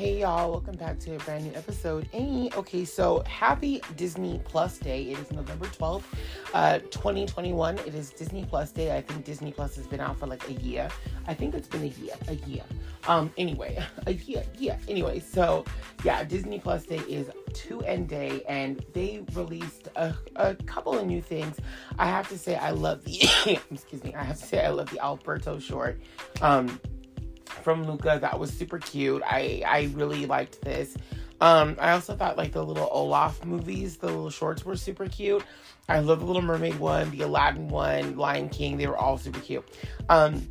Hey y'all, welcome back to a brand new episode. Hey, okay, so happy Disney Plus Day. It is November 12th, uh, 2021. It is Disney Plus Day. I think Disney Plus has been out for like a year. I think it's been a year, a year. Um, anyway, a year, yeah. Anyway, so yeah, Disney Plus Day is to end day, and they released a, a couple of new things. I have to say, I love the, excuse me, I have to say, I love the Alberto short. Um, from Luca that was super cute. I I really liked this. Um, I also thought like the little Olaf movies, the little shorts were super cute. I love the Little Mermaid one, the Aladdin one, Lion King. They were all super cute. Um,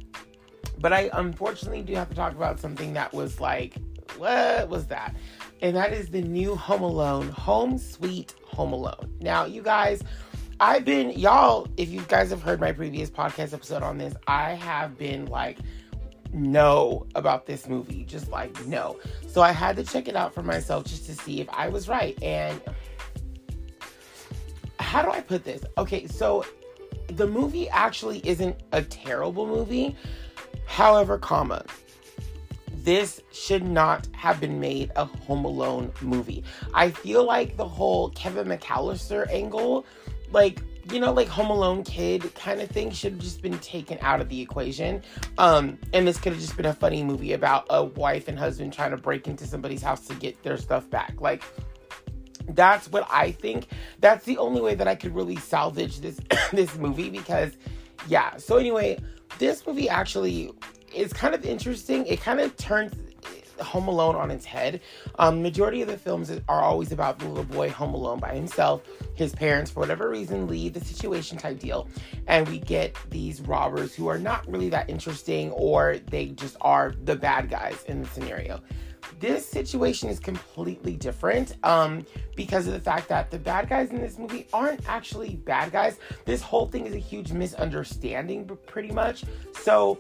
but I unfortunately do have to talk about something that was like, what was that? And that is the new Home Alone, Home Sweet Home Alone. Now, you guys, I've been y'all. If you guys have heard my previous podcast episode on this, I have been like no about this movie. Just like no. So I had to check it out for myself just to see if I was right. And how do I put this? Okay, so the movie actually isn't a terrible movie. However, comma, this should not have been made a Home Alone movie. I feel like the whole Kevin McAllister angle, like you know, like Home Alone kid kind of thing should have just been taken out of the equation. Um, and this could have just been a funny movie about a wife and husband trying to break into somebody's house to get their stuff back. Like, that's what I think. That's the only way that I could really salvage this this movie because, yeah. So anyway, this movie actually is kind of interesting. It kind of turns Home Alone on its head. Um, majority of the films are always about the little boy home alone by himself. His parents, for whatever reason, leave the situation type deal, and we get these robbers who are not really that interesting, or they just are the bad guys in the scenario. This situation is completely different um, because of the fact that the bad guys in this movie aren't actually bad guys. This whole thing is a huge misunderstanding, pretty much. So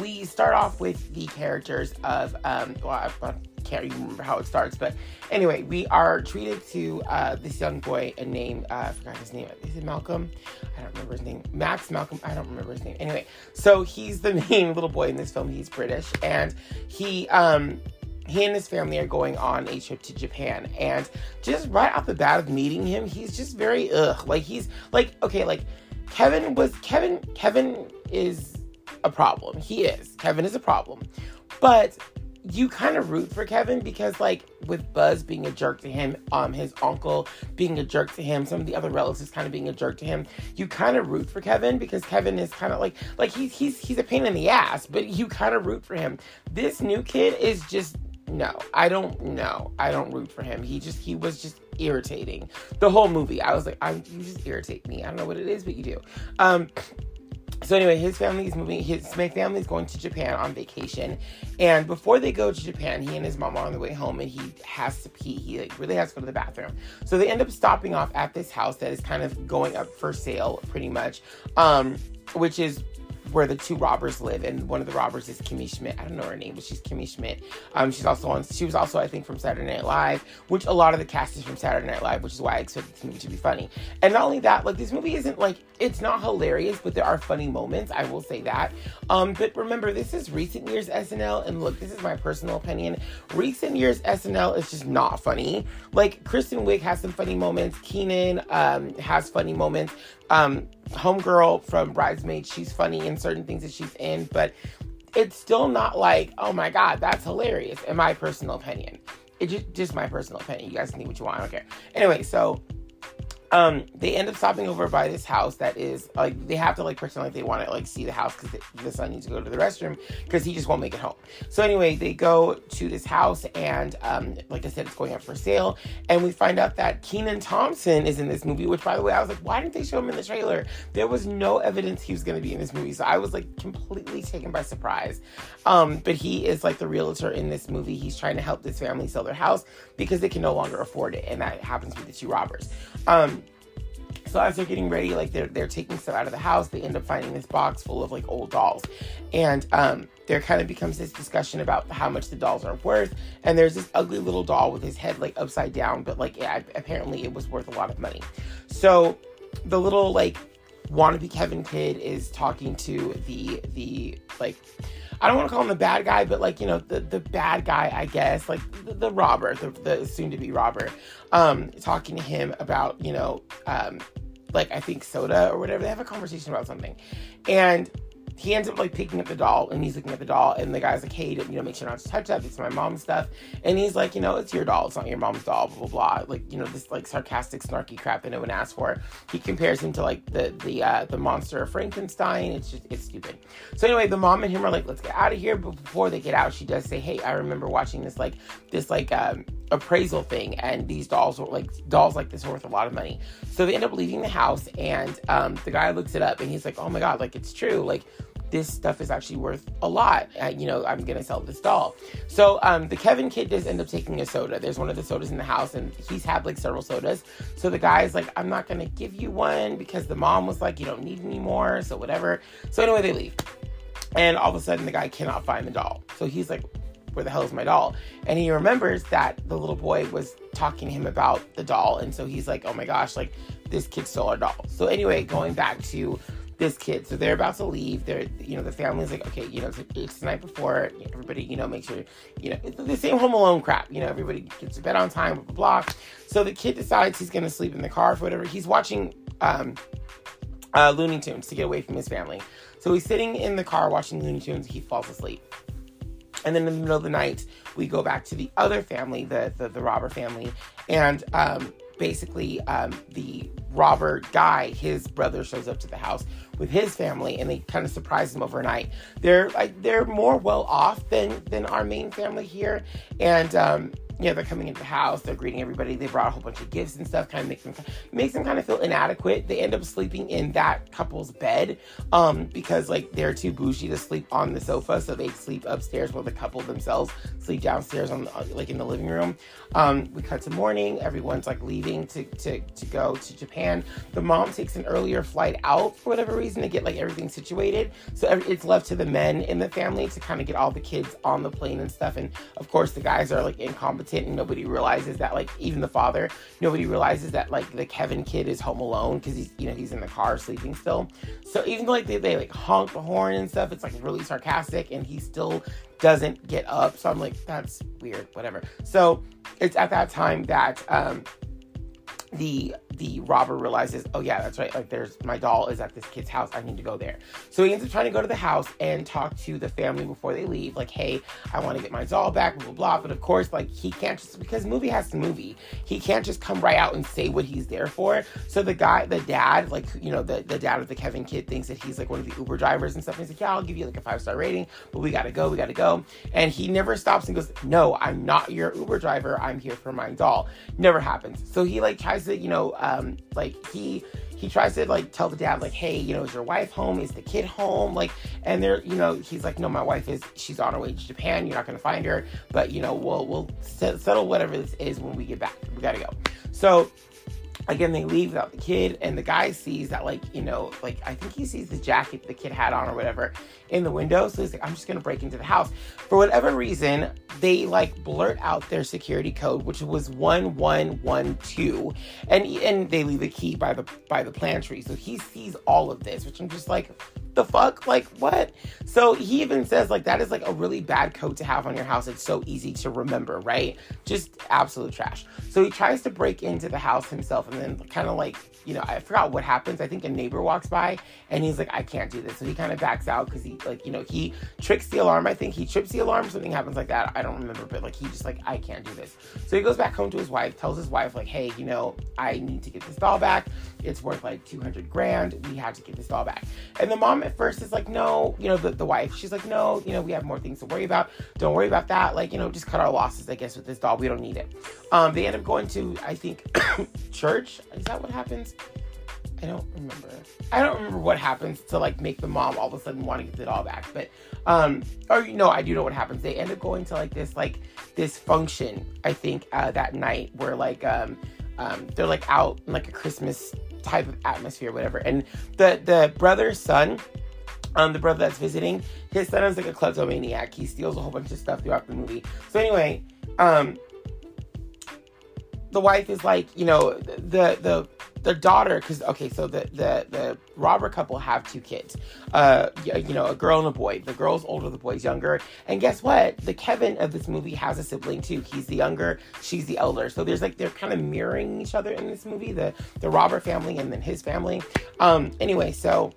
we start off with the characters of um well I, I can't even remember how it starts but anyway we are treated to uh this young boy a name uh, I forgot his name is it Malcolm I don't remember his name Max Malcolm I don't remember his name anyway so he's the main little boy in this film he's British and he um he and his family are going on a trip to Japan. And just right off the bat of meeting him, he's just very ugh. Like he's like, okay, like Kevin was Kevin Kevin is a problem. He is. Kevin is a problem. But you kind of root for Kevin because like with Buzz being a jerk to him, um his uncle being a jerk to him, some of the other relatives kind of being a jerk to him, you kind of root for Kevin because Kevin is kind of like like he's he's he's a pain in the ass, but you kind of root for him. This new kid is just no. I don't know. I don't root for him. He just he was just irritating. The whole movie. I was like, I'm you just irritate me. I don't know what it is, but you do. Um so anyway, his family is moving. His my family is going to Japan on vacation, and before they go to Japan, he and his mom are on the way home, and he has to pee. He like really has to go to the bathroom. So they end up stopping off at this house that is kind of going up for sale, pretty much, um, which is where the two robbers live, and one of the robbers is Kimmy Schmidt. I don't know her name, but she's Kimmy Schmidt. Um, she's also on. She was also, I think, from Saturday Night Live, which a lot of the cast is from Saturday Night Live, which is why I expected this movie to be funny. And not only that, like this movie isn't like it's not hilarious, but there are funny moments. I will say that. Um, but remember, this is recent years SNL, and look, this is my personal opinion. Recent years SNL is just not funny. Like Kristen Wiig has some funny moments. Kenan um, has funny moments. Um, Homegirl from Bridesmaids, she's funny in certain things that she's in, but it's still not like, oh my god, that's hilarious, in my personal opinion. It's just, just my personal opinion. You guys can think what you want. I don't care. Anyway, so um they end up stopping over by this house that is like they have to like pretend like they want to like see the house because the son needs to go to the restroom because he just won't make it home. So anyway they go to this house and um like i said it's going up for sale. And we find out that kenan thompson is in this movie which by the way i was like why didn't they show him in the trailer? There was no evidence he was going to be in this movie so i was like completely taken by surprise. Um but he is like the realtor in this movie. He's trying to help this family sell their house because they can no longer afford it and that happens with the two robbers. Um so as they're getting ready, like they're they're taking stuff out of the house, they end up finding this box full of like old dolls, and um, there kind of becomes this discussion about how much the dolls are worth. And there's this ugly little doll with his head like upside down, but like yeah, apparently it was worth a lot of money. So the little like wannabe Kevin Kid is talking to the the like I don't want to call him the bad guy, but like you know the the bad guy, I guess, like the, the robber, the, the soon to be robber, um, talking to him about you know um, like I think soda or whatever. They have a conversation about something, and he ends up like picking up the doll and he's looking at the doll and the guy's like, hey, you know, make sure not to touch that. It's my mom's stuff. And he's like, you know, it's your doll. It's not your mom's doll. Blah blah blah. Like you know, this like sarcastic, snarky crap that no one asked for. He compares him to like the the uh, the monster of Frankenstein. It's just it's stupid. So anyway, the mom and him are like, let's get out of here. But before they get out, she does say, hey, I remember watching this like this like um, appraisal thing, and these dolls were like dolls like this are worth a lot of money. So they end up leaving the house, and um, the guy looks it up, and he's like, oh my god, like it's true, like this stuff is actually worth a lot. You know, I'm gonna sell this doll. So um, the Kevin kid does end up taking a soda. There's one of the sodas in the house, and he's had like several sodas. So the guy's like, I'm not gonna give you one because the mom was like, you don't need any more. So whatever. So anyway, they leave, and all of a sudden the guy cannot find the doll. So he's like, where the hell is my doll? And he remembers that the little boy was talking to him about the doll, and so he's like, oh my gosh, like this kid stole our doll. So anyway, going back to this kid. So they're about to leave. They're, you know, the family's like, okay, you know, it's, it's the night before. Everybody, you know, make sure, you know, it's the same Home Alone crap. You know, everybody gets to bed on time, blah, blah, blah. So the kid decides he's going to sleep in the car for whatever. He's watching um, uh, Looney Tunes to get away from his family. So he's sitting in the car watching Looney Tunes. He falls asleep. And then in the middle of the night, we go back to the other family, the the, the robber family, and um, basically um, the robber guy, his brother shows up to the house with his family, and they kind of surprise him overnight. They're like they're more well off than than our main family here, and um, yeah, they're coming into the house, they're greeting everybody. They brought a whole bunch of gifts and stuff, kind of makes them makes them kind of feel inadequate. They end up sleeping in that couple's bed um, because like they're too bougie to sleep on the sofa, so they sleep upstairs while the couple themselves sleep downstairs on the, like in the living room. Um, we cut to morning. Everyone's like leaving to, to to go to Japan. The mom takes an earlier flight out for whatever reason to get like everything situated. So it's left to the men in the family to kind of get all the kids on the plane and stuff. And of course, the guys are like incompetent and nobody realizes that like even the father nobody realizes that like the kevin kid is home alone because he's you know he's in the car sleeping still. So even though like they, they like honk the horn and stuff it's like really sarcastic and he still doesn't get up. So i'm like that's weird whatever. So it's at that time that um the the robber realizes, oh yeah, that's right. Like there's my doll is at this kid's house. I need to go there. So he ends up trying to go to the house and talk to the family before they leave. Like, hey, I want to get my doll back, blah, blah, blah. But of course, like he can't just because movie has to movie. He can't just come right out and say what he's there for. So the guy, the dad, like, you know, the, the dad of the Kevin kid thinks that he's like one of the Uber drivers and stuff. He's like, yeah, I'll give you like a five star rating, but we gotta go, we gotta go. And he never stops and goes, no, I'm not your Uber driver. I'm here for my doll. Never happens. So he like tries to, you know, um, like he he tries to like tell the dad like hey you know is your wife home? Is the kid home? Like and they're you know he's like no my wife is she's on her way to japan. You're not to find her. But you know we'll we'll settle whatever this is when we get back. We gotta go. So again they leave without the kid and the guy sees that like you know like i think he sees the jacket the kid had on or whatever in the window so he's like i'm just gonna break into the house for whatever reason they like blurt out their security code, which was one one one two, and and they leave a key by the by the plant tree. So he sees all of this, which I'm just like, the fuck? Like, what? So he even says, like, that is like a really bad code to have on your house. It's so easy to remember, right? Just absolute trash. So he tries to break into the house himself and then kind of like, you know, I forgot what happens. I think a neighbor walks by and he's like, I can't do this. So he kind of backs out because he, like, you know, he tricks the alarm. I think he trips the alarm. Something happens like that. I don't remember, but like, he just, like, I can't do this. So he goes back home to his wife, tells his wife, like, hey, you know, I need to get this doll back. It's worth like 200 grand. We have to get this doll back. And the mom at first is like, no, you know, the, the wife, she's like, no, you know, we have more things to worry about. Don't worry about that. Like, you know, just cut our losses, I guess, with this doll. We don't need it. Um, they end up going to, I think, church. Is that what happens? I don't remember. I don't remember what happens to like make the mom all of a sudden want to get the doll back. But um or you know, I do know what happens. They end up going to like this like this function, I think, uh that night where like um um they're like out in like a Christmas type of atmosphere, whatever. And the the brother's son, um, the brother that's visiting, his son is like a kleptomaniac. He steals a whole bunch of stuff throughout the movie. So anyway, um, the wife is like, you know, the the the daughter, because okay, so the the the robber couple have two kids, uh, you know, a girl and a boy. The girl's older, the boy's younger, and guess what? The Kevin of this movie has a sibling too. He's the younger, she's the elder. So there's like they're kind of mirroring each other in this movie, the the robber family and then his family. Um, anyway, so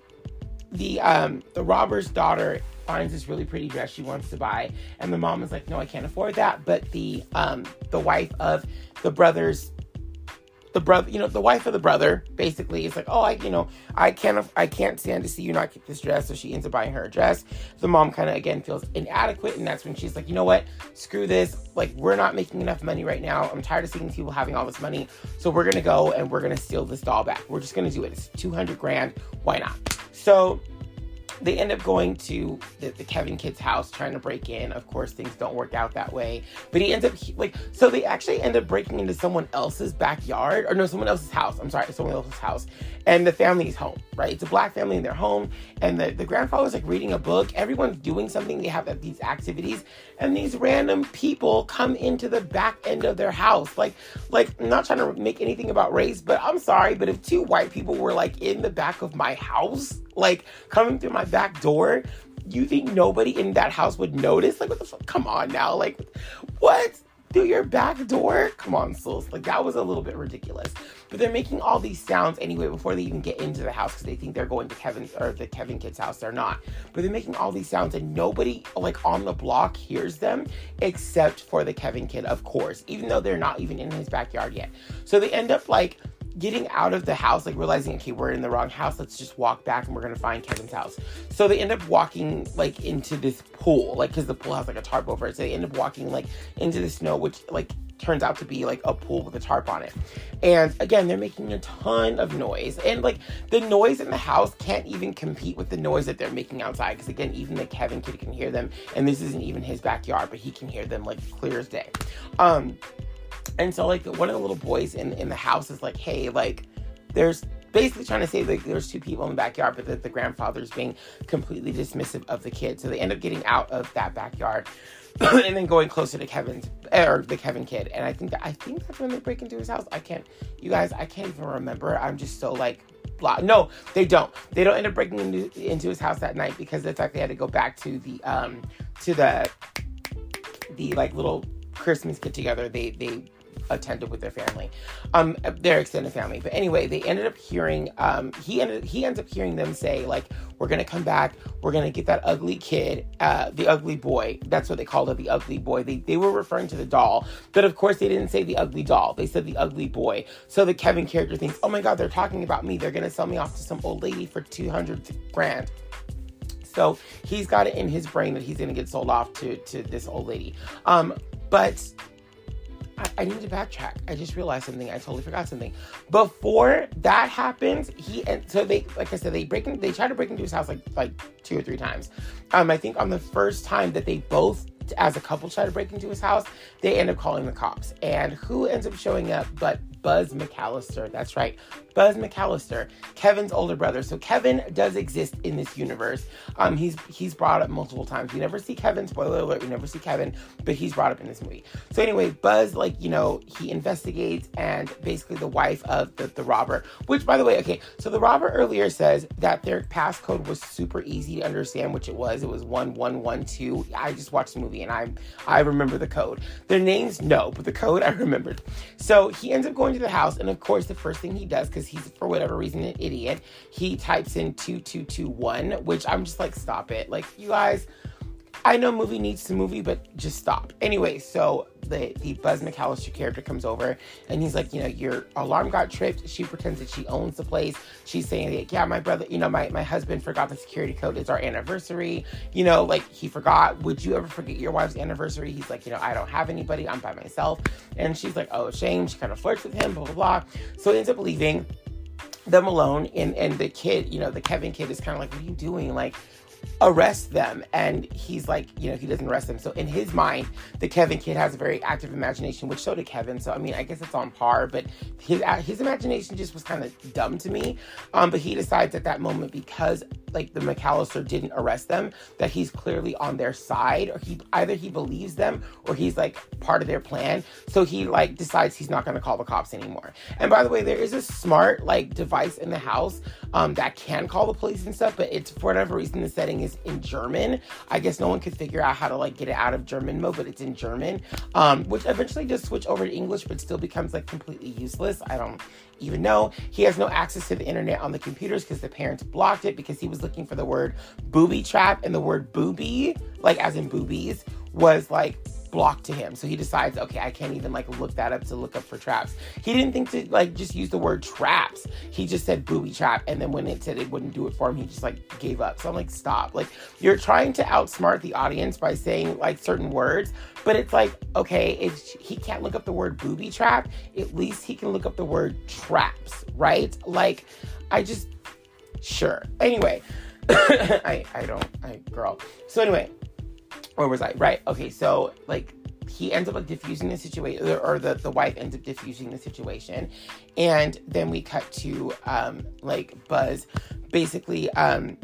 the um the robber's daughter finds this really pretty dress she wants to buy and the mom is like no i can't afford that but the um the wife of the brother's the brother you know the wife of the brother basically is like oh i you know i can't i can't stand to see you not get this dress so she ends up buying her a dress. The mom kind of again feels inadequate and that's when she's like you know what? Screw this. Like we're not making enough money right now. I'm tired of seeing people having all this money. So we're gonna go and we're gonna steal this doll back. We're just gonna do it. It's 200 grand. Why not? So they end up going to the, the, Kevin kid's house trying to break in. Of course, things don't work out that way. But he ends up like so they actually end up breaking into someone else's backyard or no, someone else's house. I'm sorry, someone else's house. And the family's home, right? It's a black family in their home, and the, the grandfather's like reading a book. Everyone's doing something. They have these activities, and these random people come into the back end of their house. Like, like I'm not trying to make anything about race, but I'm sorry, but if two white people were like in the back of my house like coming through my back door, you think nobody in that house would notice? Like, what the fuck? Come on now. Like, what? Through your back door? Come on, souls. Like, that was a little bit ridiculous. But they're making all these sounds anyway before they even get into the house because they think they're going to Kevin or the Kevin kid's house. They're not. But they're making all these sounds and nobody, like, on the block hears them except for the Kevin kid, of course, even though they're not even in his backyard yet. So they end up, like, getting out of the house, like realizing, okay, we're in the wrong house. Let's just walk back and we're gonna find Kevin's house. So they end up walking like into this pool, like because the pool has like a tarp over it. So they end up walking like into the snow, which like turns out to be like a pool with a tarp on it. And again, they're making a ton of noise. And like the noise in the house can't even compete with the noise that they're making outside. Because again, even the Kevin kid can hear them. And this isn't even his backyard, but he can hear them like clear as day. Um, and so like one of the little boys in in the house is like, hey, like there's basically trying to say like there's two people in the backyard, but that the grandfather's being completely dismissive of the kid. So they end up getting out of that backyard and then going closer to Kevin's or the Kevin kid. And I think that I think that's when they break into his house. I can't you guys, I can't even remember. I'm just so like blah. No, they don't. They don't end up breaking into, into his house that night because the fact they had to go back to the um to the the like little Christmas get together. They they attended with their family, um, their extended family. But anyway, they ended up hearing, um, he ended, he ends up hearing them say like, "We're gonna come back. We're gonna get that ugly kid, uh, the ugly boy." That's what they called it, the ugly boy. They they were referring to the doll, but of course they didn't say the ugly doll. They said the ugly boy. So the Kevin character thinks, "Oh my God, they're talking about me. They're gonna sell me off to some old lady for two hundred grand." So he's got it in his brain that he's gonna get sold off to to this old lady. Um, but I, I need to backtrack. I just realized something. I totally forgot something. Before that happens, he and so they like I said, they break in, they try to break into his house like like two or three times. Um, I think on the first time that they both as a couple try to break into his house, they end up calling the cops. And who ends up showing up but Buzz McAllister. That's right, Buzz McAllister, Kevin's older brother. So Kevin does exist in this universe. Um, he's he's brought up multiple times. We never see Kevin. Spoiler alert: we never see Kevin, but he's brought up in this movie. So anyway, Buzz, like you know, he investigates, and basically the wife of the the robber. Which, by the way, okay, so the robber earlier says that their passcode was super easy to understand, which it was. It was one one one two. I just watched the movie and I I remember the code. Their names, no, but the code I remembered. So he ends up going to the house, and of course, the first thing he does, because he's for whatever reason an idiot, he types in 2221, which I'm just like, stop it. Like, you guys, I know movie needs to movie, but just stop. Anyway, so the, the Buzz McAllister character comes over and he's like, you know, your alarm got tripped. She pretends that she owns the place. She's saying, yeah, my brother, you know, my, my husband forgot the security code. It's our anniversary. You know, like he forgot. Would you ever forget your wife's anniversary? He's like, you know, I don't have anybody. I'm by myself. And she's like, oh, shame. She kind of flirts with him, blah, blah, blah. So he ends up leaving them alone. And, and the kid, you know, the Kevin kid is kind of like, what are you doing? Like, arrest them. And he's like you know he doesn't arrest them. So in his mind the kevin kid has a very active imagination which so did kevin. So i mean i guess it's on par but his his imagination just was kind of dumb to me. Um but he decides at that moment because like the McAllister didn't arrest them, that he's clearly on their side, or he either he believes them or he's like part of their plan. So he like decides he's not gonna call the cops anymore. And by the way, there is a smart like device in the house um, that can call the police and stuff, but it's for whatever reason the setting is in German. I guess no one could figure out how to like get it out of German mode, but it's in German, um, which eventually just switch over to English, but still becomes like completely useless. I don't even know. He has no access to the internet on the computers because the parents blocked it because he was looking for the word booby trap and the word booby, like as in boobies, was like blocked to him. So he decides, okay, I can't even like look that up to look up for traps. He didn't think to like just use the word traps. He just said booby trap. And then when it said it wouldn't do it for him, he just like gave up. So I'm like, stop. Like you're trying to outsmart the audience by saying like certain words, but it's like, okay, it's he can't look up the word booby trap. At least he can look up the word traps, right? Like I just sure. Anyway, I I don't I girl. So anyway, where was I? Right. Okay. So like he ends up like diffusing the situation or the, the wife ends up diffusing the situation and then we cut to um like buzz basically um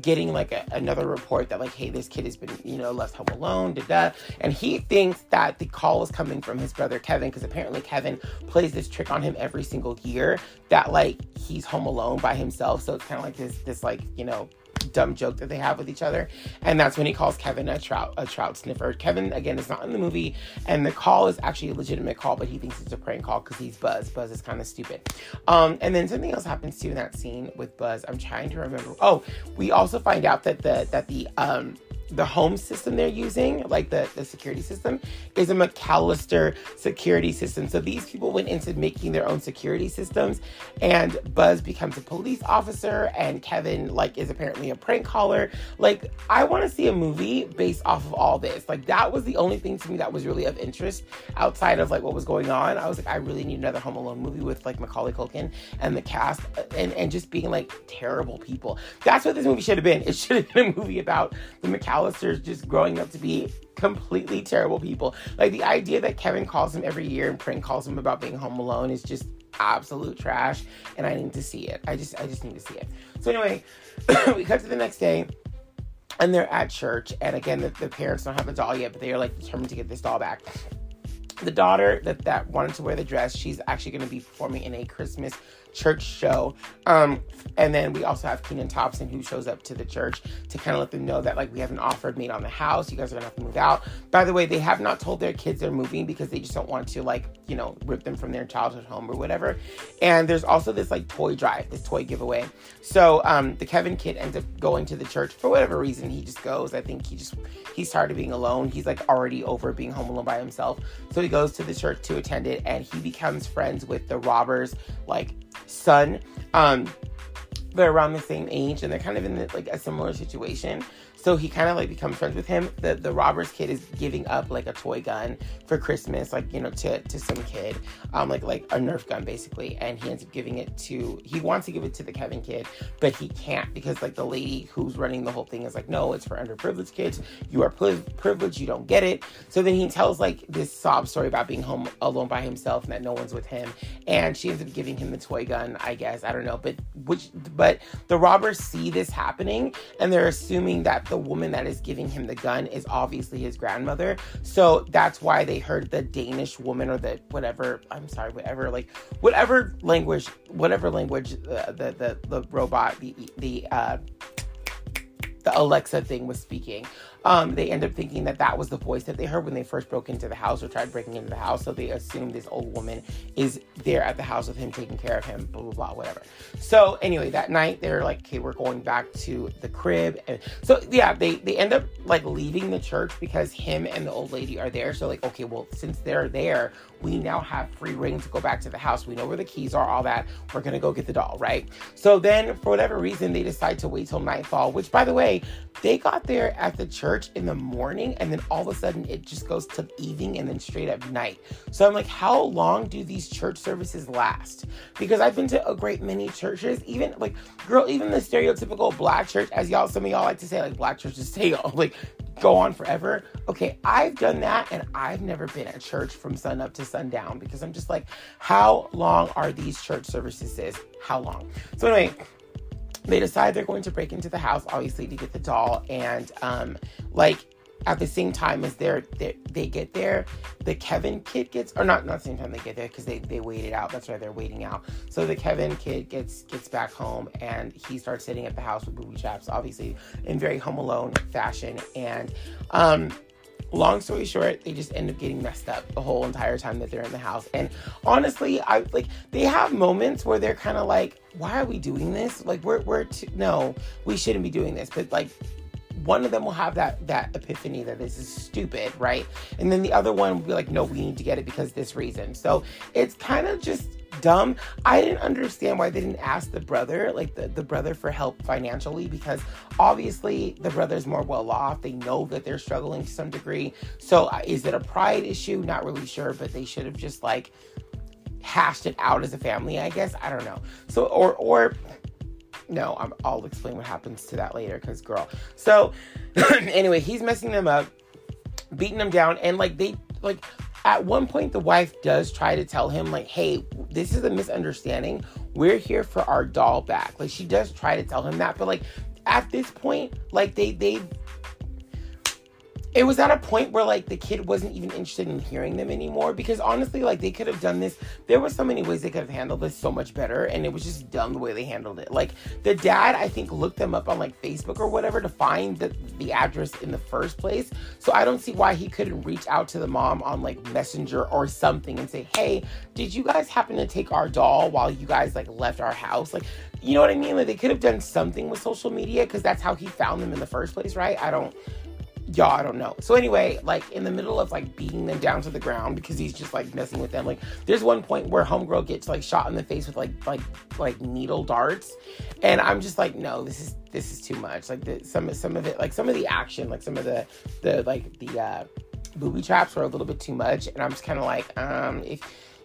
getting like a, another report that like hey this kid has been you know left home alone da da and he thinks that the call is coming from his brother kevin because apparently kevin plays this trick on him every single year that like he's home alone by himself so it's kind of like this this like you know dumb joke that they have with each other. And that's when he calls Kevin a trout a trout sniffer. Kevin again is not in the movie, and the call is actually a legitimate call, but he thinks it's a prank call because he's Buzz. Buzz is kind of stupid. Um, and then something else happens too in that scene with Buzz. I'm trying to remember. Oh, we also find out that the that the um the home system they're using, like the, the security system, is a McAllister security system. So these people went into making their own security systems, and Buzz becomes a police officer, and Kevin like is apparently a prank caller. Like I want to see a movie based off of all this. Like that was the only thing to me that was really of interest outside of like what was going on. I was like, I really need another Home Alone movie with like Macaulay Culkin and the cast, and and just being like terrible people. That's what this movie should have been. It should have been a movie about the McAllister Just growing up to be completely terrible people. Like the idea that Kevin calls him every year and prank calls him about being home alone is just absolute trash and I need to see it. I just I just need to see it. So anyway, we cut to the next day and they're at church and again the, the parents don't have the doll yet but they are like determined to get this doll back the daughter that that wanted to wear the dress she's actually going to be performing in a christmas church show. Um, and then we also have Kenan Thompson who shows up to the church to kind of let them know that like we have an offer made on the house. You guys are gonna have to move out. By the way, they have not told their kids they're moving because they just don't want to like you know rip them from their childhood home or whatever. And there's also this like toy drive, this toy giveaway. So um, the Kevin kid ends up going to the church for whatever reason. He just goes. I think he just he's tired of being alone. He's like already over being home alone by himself. So he goes to the church to attend it, and he becomes friends with the robbers like son. Um, they're around the same age and they're kind of in the, like a similar situation. So he kind of like becomes friends with him. The the robber's kid is giving up like a toy gun for Christmas, like you know, to to some kid, um, like like a Nerf gun basically, and he ends up giving it to. He wants to give it to the Kevin kid, but he can't because like the lady who's running the whole thing is like, no, it's for underprivileged kids. You are privileged, you don't get it. So then he tells like this sob story about being home alone by himself and that no one's with him, and she ends up giving him the toy gun. I guess I don't know, but which but the robbers see this happening and they're assuming that the woman that is giving him the gun is obviously his grandmother. So that's why they heard the Danish woman or the whatever, I'm sorry, whatever, like whatever language, whatever language uh, the, the, the robot, the, the, uh, the Alexa thing was speaking um, they end up thinking that that was the voice that they heard when they first broke into the house or tried breaking into the house. So they assume this old woman is there at the house with him, taking care of him, blah, blah, blah, whatever. So anyway, that night they're like, okay, we're going back to the crib. And so yeah, they, they end up like leaving the church because him and the old lady are there. So like, okay, well, since they're there, we now have free reign to go back to the house. We know where the keys are, all that. We're gonna go get the doll, right? So then for whatever reason, they decide to wait till nightfall, which by the way, they got there at the church in the morning and then all of a sudden it just goes to evening and then straight up night. So I'm like, how long do these church services last? Because I've been to a great many churches, even like, girl, even the stereotypical black church, as y'all, some of y'all like to say, like, black churches stay like go on forever. Okay, I've done that and I've never been at church from sun up to sundown because I'm just like, how long are these church services? How long? So anyway, they decide they're going to break into the house, obviously, to get the doll. And, um, like, at the same time as they're, they they get there, the Kevin kid gets, or not not the same time they get there because they they waited out. That's why they're waiting out. So the Kevin kid gets gets back home and he starts sitting at the house with booby traps, obviously in very Home Alone fashion. And um, long story short, they just end up getting messed up the whole entire time that they're in the house. And honestly, I like they have moments where they're kind of like, why are we doing this? Like we're we're too, no, we shouldn't be doing this. But like one of them will have that that epiphany that this is stupid, right? And then the other one will be like, no, we need to get it because this reason. So it's kind of just dumb. I didn't understand why they didn't ask the brother, like the, the brother for help financially, because obviously the brother's more well off. They know that they're struggling to some degree. So uh, is it a pride issue? Not really sure, but they should have just like hashed it out as a family, I guess. I don't know. So or or no, i will explain what happens to that later because girl. So anyway, he's messing them up, beating them down, and like they like at one point the wife does try to tell him like, hey, this is a misunderstanding. We're here for our doll back. Like she does try to tell him that, but like at this point, like they they it was at a point where like the kid wasn't even interested in hearing them anymore because honestly like they could have done this. There were so many ways they could have handled this so much better and it was just dumb the way they handled it. Like the dad i think looked them up on like facebook or whatever to find the, the address in the first place. So i don't see why he couldn't reach out to the mom on like messenger or something and say hey did you guys happen to take our doll while you guys like left our house? Like you know what i mean? Like they could have done something with social media because that's how he found them in the first place right? I don't y'all, I don't know. So anyway, like in the middle of like beating them down to the ground because he's just like messing with them. Like there's one point where homegirl gets like shot in the face with like like like needle darts, and I'm just like, no, this is this is too much. Like the, some some of it, like some of the action, like some of the the like the uh, booby traps were a little bit too much, and I'm just kind of like, um, if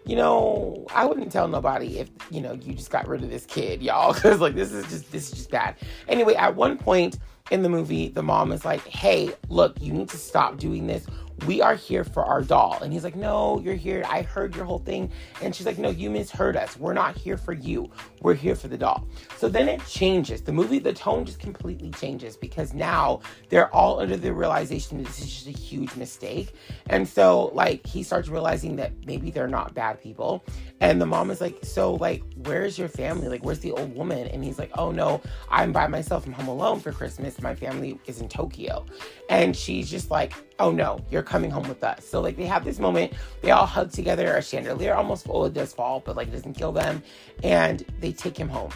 you know, I wouldn't tell nobody if, you know, you just got rid of this kid, y'all, because like this is just this is just bad. Anyway, at one point in the movie, the mom is like, hey, look, you need to stop doing this we are here for our doll. And he's like, no, you're here. I heard your whole thing. And she's like, no, you misheard us. We're not here for you. We're here for the doll. So then it changes. The movie, the tone just completely changes because now they're all under the realization that this is just a huge mistake. And so, like, he starts realizing that maybe they're not bad people. And the mom is like, so, like, where's your family? Like, where's the old woman? And he's like, oh, no, I'm by myself. I'm home alone for Christmas. My family is in Tokyo. And she's just like, oh, no, you're coming home with us. So like they have this moment, they all hug together, a chandelier almost full, does fall, but like it doesn't kill them, and they take him home.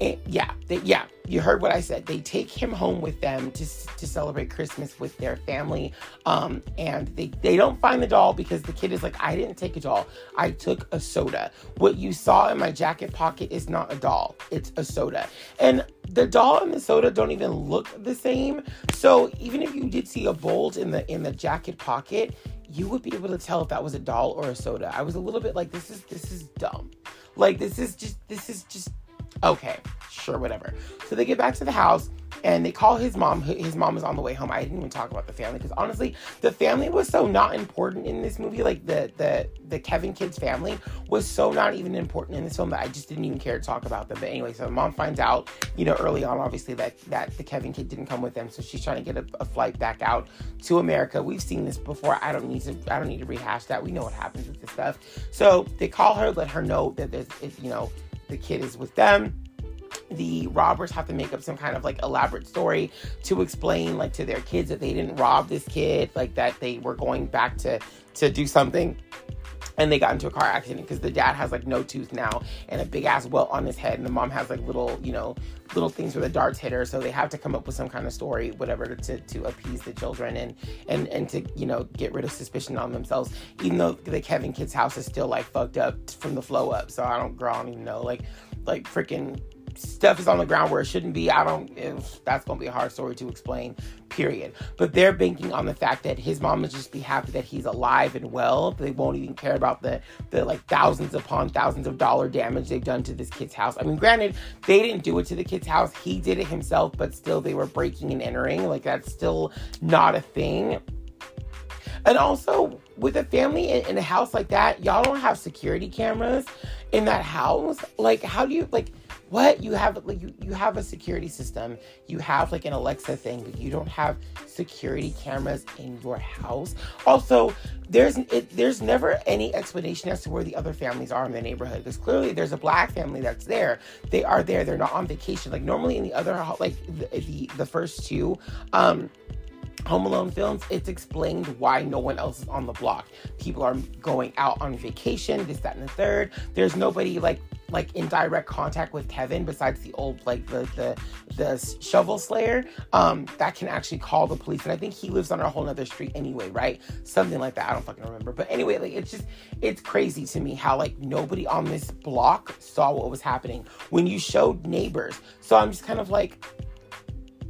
Yeah, they, yeah, you heard what I said. They take him home with them to, to celebrate Christmas with their family. Um, and they, they don't find the doll because the kid is like, I didn't take a doll. I took a soda. What you saw in my jacket pocket is not a doll, it's a soda. And the doll and the soda don't even look the same. So even if you did see a bulge in the in the jacket pocket, you would be able to tell if that was a doll or a soda. I was a little bit like this is this is dumb. Like this is just this is just okay, sure whatever. So they get back to the house and they call his mom. His mom is on the way home. I didn't even talk about the family because honestly, the family was so not important in this movie. Like the the the Kevin kid's family was so not even important in this film that I just didn't even care to talk about them. But anyway, so mom finds out, you know, early on, obviously that that the Kevin kid didn't come with them, so she's trying to get a, a flight back out to America. We've seen this before. I don't need to. I don't need to rehash that. We know what happens with this stuff. So they call her, let her know that there's, you know, the kid is with them the robbers have to make up some kind of like elaborate story to explain like to their kids that they didn't rob this kid like that they were going back to to do something and they got into a car accident because the dad has like no tooth now and a big ass welt on his head and the mom has like little you know little things where the darts hit her so they have to come up with some kind of story whatever to, to appease the children and and and to you know get rid of suspicion on themselves even though the kevin kid's house is still like fucked up from the flow up. So i don't girl i don't even know. Like like freaking stuff is on the ground where it shouldn't be. I don't, if that's going to be a hard story to explain, period. But they're banking on the fact that his mom would just be happy that he's alive and well. They won't even care about the, the like thousands upon thousands of dollar damage they've done to this kid's house. I mean, granted, they didn't do it to the kid's house, he did it himself, but still they were breaking and entering. Like, that's still not a thing. And also, with a family in a house like that, y'all don't have security cameras in that house. Like, how do you, like, what? You have like you, you have a security system. You have like an alexa thing but you don't have security cameras in your house. Also there's it, there's never any explanation as to where the other families are in the neighborhood because clearly there's a black family that's there. They are there. They're not on vacation. Like normally in the other like the the, the first two um Home Alone films, it's explained why no one else is on the block. People are going out on vacation, this, that, and the third. There's nobody like like in direct contact with Kevin besides the old like the the the shovel slayer um that can actually call the police. And I think he lives on a whole nother street anyway right? Something like that. I don't fucking remember. But anyway like it's just it's crazy to me how like nobody on this block saw what was happening. When you showed neighbors. So I'm just kind of like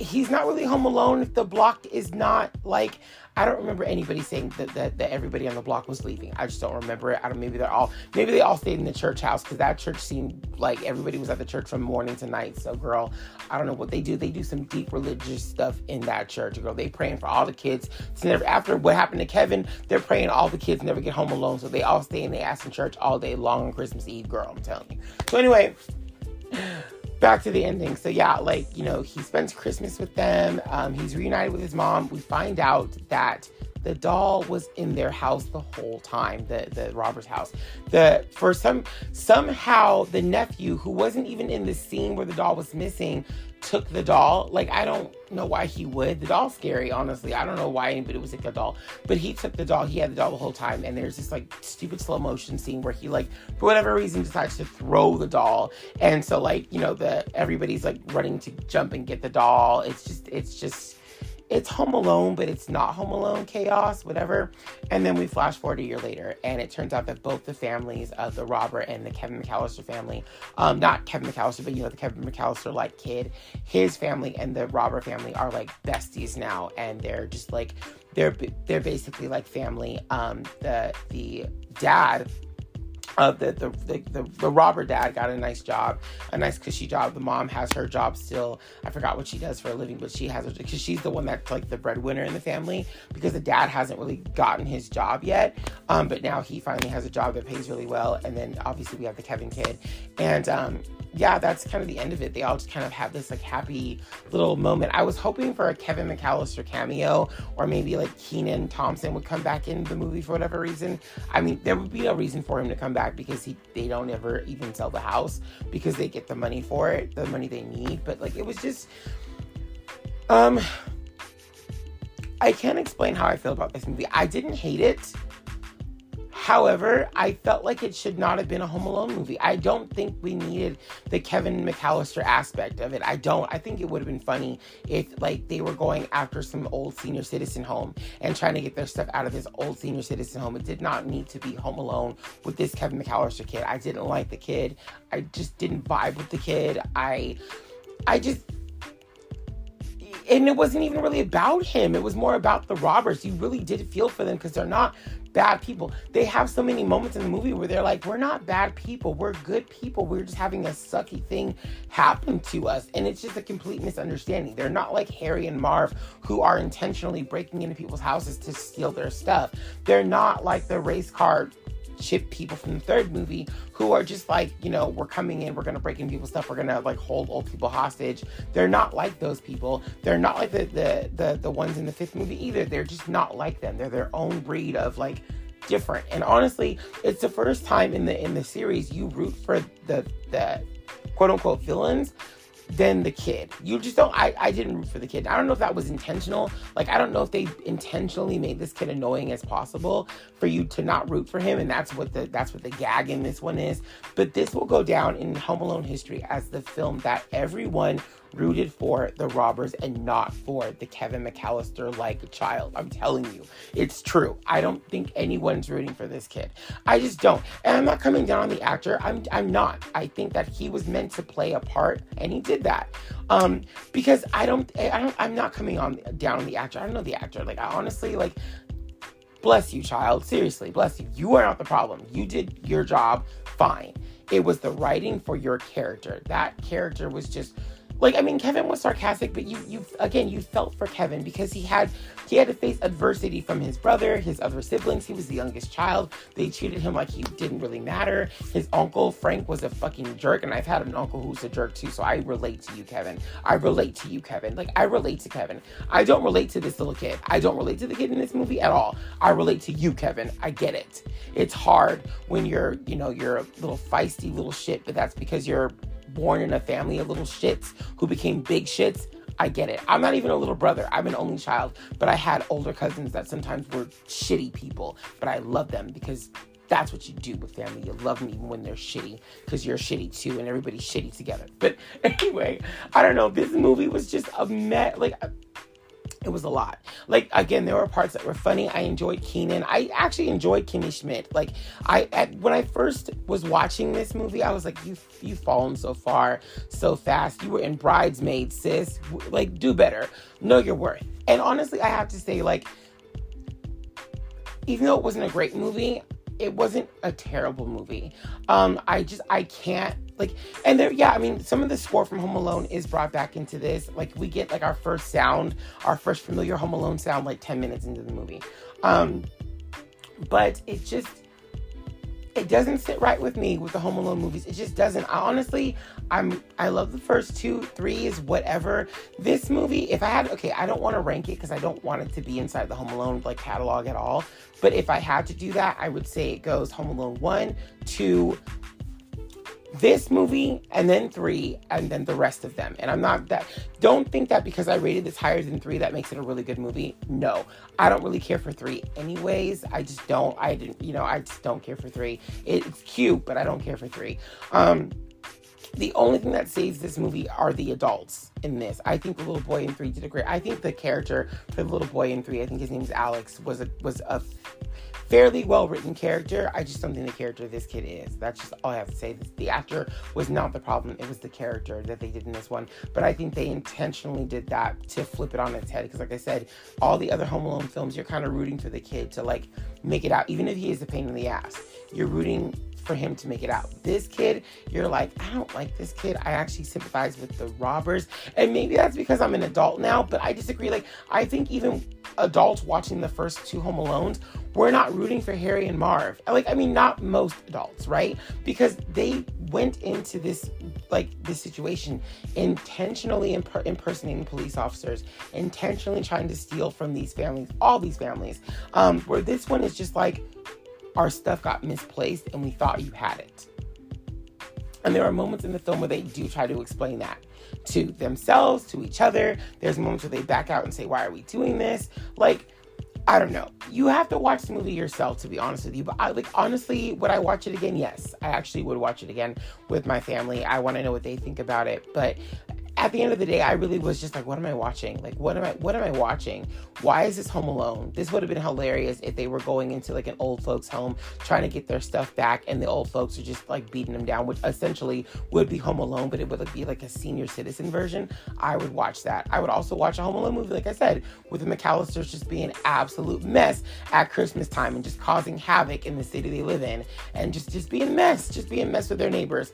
he's not really home alone. If the block is not like I don't remember anybody saying that, that, that everybody on the block was leaving. I just don't remember it. I don't. Maybe they're all. Maybe they all stayed in the church house because that church seemed like everybody was at the church from morning to night. So, girl, I don't know what they do. They do some deep religious stuff in that church. Girl, they praying for all the kids. So never after what happened to Kevin, they're praying all the kids never get home alone. So they all stay in the ass in church all day long on Christmas Eve. Girl, I'm telling you. So anyway back to the ending. So yeah, like you know, he spends Christmas with them. Um, he's reunited with his mom. We find out that the doll was in their house the whole time. The the robber's house. The for some somehow the nephew who wasn't even in the scene where the doll was missing took the doll. Like, I don't know why he would. The doll's scary, honestly. I don't know why anybody would take the doll. But he took the doll. He had the doll the whole time. And there's this like stupid slow motion scene where he like, for whatever reason, decides to throw the doll. And so like, you know, the everybody's like running to jump and get the doll. It's just, it's just it's Home Alone, but it's not Home Alone chaos, whatever. And then we flash forward a year later, and it turns out that both the families of the Robert and the Kevin McAllister family, um, not Kevin McAllister, but you know, the Kevin McAllister like kid, his family and the Robert family are like besties now, and they're just like they're they're basically like family. Um, the the dad uh, the, the, the, the, robber dad got a nice job, a nice cushy job. The mom has her job still. I forgot what she does for a living, but she has because she's the one that's like the breadwinner in the family because the dad hasn't really gotten his job yet. Um, but now he finally has a job that pays really well. And then obviously we have the Kevin kid. And um, yeah, that's kind of the end of it. They all just kind of have this like happy little moment. I was hoping for a Kevin McAllister cameo or maybe like Kenan Thompson would come back in the movie for whatever reason. I mean, there would be no reason for him to come back because he they don't ever even sell the house because they get the money for it, the money they need. But like it was just um I can't explain how I feel about this movie. I didn't hate it. However, I felt like it should not have been a Home Alone movie. I don't think we needed the Kevin McAllister aspect of it. I don't. I think it would have been funny if like they were going after some old senior citizen home and trying to get their stuff out of this old senior citizen home. It did not need to be Home Alone with this Kevin McAllister kid. I didn't like the kid. I just didn't vibe with the kid. I I just and it wasn't even really about him. It was more about the robbers. You really did feel for them because they're not bad people. They have so many moments in the movie where they're like, we're not bad people. We're good people. We're just having a sucky thing happen to us. And it's just a complete misunderstanding. They're not like Harry and Marv who are intentionally breaking into people's houses to steal their stuff. They're not like the race car chip people from the third movie who are just like, you know, we're coming in, we're gonna break in people's stuff, we're gonna like hold old people hostage. They're not like those people. They're not like the the the, the ones in the fifth movie either. They're just not like them. They're their own breed of like different. And honestly, it's the first time in the in the series you root for the the quote unquote villains than the kid. You just don't. I, I didn't root for the kid. I don't know if that was intentional. Like, I don't know if they intentionally made this kid annoying as possible for you to not root for him. And that's what the that's what the gag in this one is. But this will go down in Home Alone history as the film that everyone rooted for the robbers and not for the Kevin McAllister like child. I'm telling you, it's true. I don't think anyone's rooting for this kid. I just don't. And I'm not coming down on the actor. I'm I'm not. I think that he was meant to play a part and he did that. Um because I don't I don't I'm not coming on down on the actor. I don't know the actor. Like I honestly like bless you child. Seriously, bless you. You are not the problem. You did your job fine. It was the writing for your character. That character was just like I mean Kevin was sarcastic, but you you again you felt for Kevin because he had he had to face adversity from his brother, his other siblings. He was the youngest child. They treated him like he didn't really matter. His uncle Frank was a fucking jerk, and I've had an uncle who's a jerk too. So I relate to you, Kevin. I relate to you, Kevin. Like I relate to Kevin. I don't relate to this little kid. I don't relate to the kid in this movie at all. I relate to you, Kevin. I get it. It's hard when you're you know you're a little feisty little shit, but that's because you're born in a family of little shits who became big shits, I get it. I'm not even a little brother. I'm an only child, but I had older cousins that sometimes were shitty people, but I love them because that's what you do with family. You love them even when they're shitty because you're shitty too, and everybody's shitty together. But anyway, I don't know. This movie was just a met like it was a lot. Like again, there were parts that were funny. I enjoyed Kenan. I actually enjoyed Kimmy Schmidt. Like I at, when I first was watching this movie, I was like, you you've fallen so far so fast. You were in Bridesmaids, sis. Like do better. Know your worth. And honestly, I have to say, like, even though it wasn't a great movie, it wasn't a terrible movie. Um, I just I can't like and there yeah, I mean some of the score from Home Alone is brought back into this. Like we get like our first sound, our first familiar Home Alone sound like 10 minutes into the movie. Um but it just it doesn't sit right with me with the Home Alone movies. It just doesn't. I honestly, I'm I love the first two, three is whatever. This movie, if I had okay, I don't want to rank it because I don't want it to be inside the Home Alone like catalog at all. But if I had to do that, I would say it goes Home Alone one, two, this movie and then three and then the rest of them. And i'm not that don't think that because i rated this higher than three that makes it a really good movie. No. I don't really care for three anyways. I just don't i didn't you know i just don't care for three. It's cute but i don't care for three. Um the only thing that saves this movie are the adults in this. I think the little boy in three did a great. I think the character for the little boy in three, I think his name's Alex, was a was a fairly well written character. I just don't think the character of this kid is. That's just all I have to say. The actor was not the problem. It was the character that they did in this one. But I think they intentionally did that to flip it on its head. Because like I said, all the other Home Alone films, you're kind of rooting for the kid to like make it out, even if he is a pain in the ass. You're rooting for him to make it out. This kid, you're like, I don't like this kid. I actually sympathize with the robbers. And maybe that's because I'm an adult now, but I disagree. Like, I think even adults watching the first two Home Alones, we're not rooting for Harry and Marv. Like, I mean, not most adults, right? Because they went into this like this situation intentionally imp- impersonating police officers, intentionally trying to steal from these families, all these families. Um, where this one is just like, our stuff got misplaced and we thought you had it. And there are moments in the film where they do try to explain that to themselves, to each other. There's moments where they back out and say, Why are we doing this? Like, I don't know. You have to watch the movie yourself, to be honest with you. But I like honestly, would I watch it again? Yes, I actually would watch it again with my family. I want to know what they think about it. But at the end of the day, I really was just like, what am I watching? Like, what am I, what am I watching? Why is this Home Alone? This would have been hilarious if they were going into like an old folks' home trying to get their stuff back, and the old folks are just like beating them down, which essentially would be Home Alone, but it would be like a senior citizen version. I would watch that. I would also watch a Home Alone movie, like I said, with the McAllisters just being absolute mess at Christmas time and just causing havoc in the city they live in, and just just being a mess, just being a mess with their neighbors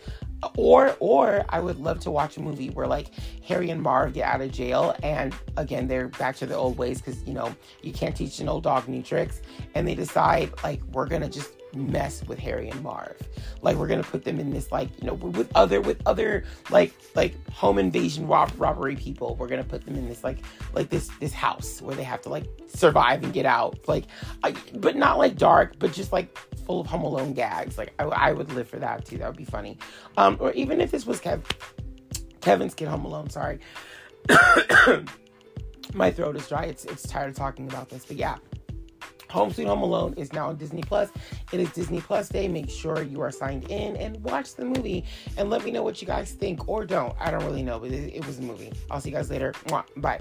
or or I would love to watch a movie where like Harry and Marv get out of jail and again they're back to the old ways because you know you can't teach an old dog new tricks. And they decide like we're gonna just mess with Harry and Marv. Like we're gonna put them in this like you know with other with other like like home invasion rob- robbery people. We're gonna put them in this like like this this house where they have to like survive and get out. Like, I, but not like dark, but just like full of Home Alone gags. Like I, I would live for that too. That would be funny. Um, or even if this was Kev Kevin's Kid Home Alone. Sorry. My throat is dry. It's it's tired of talking about this, but yeah. Home Sweet Home Alone is now on Disney Plus. It is Disney Plus Day. Make sure you are signed in and watch the movie and let me know what you guys think or don't. I don't really know, but it, it was a movie. I'll see you guys later. Bye.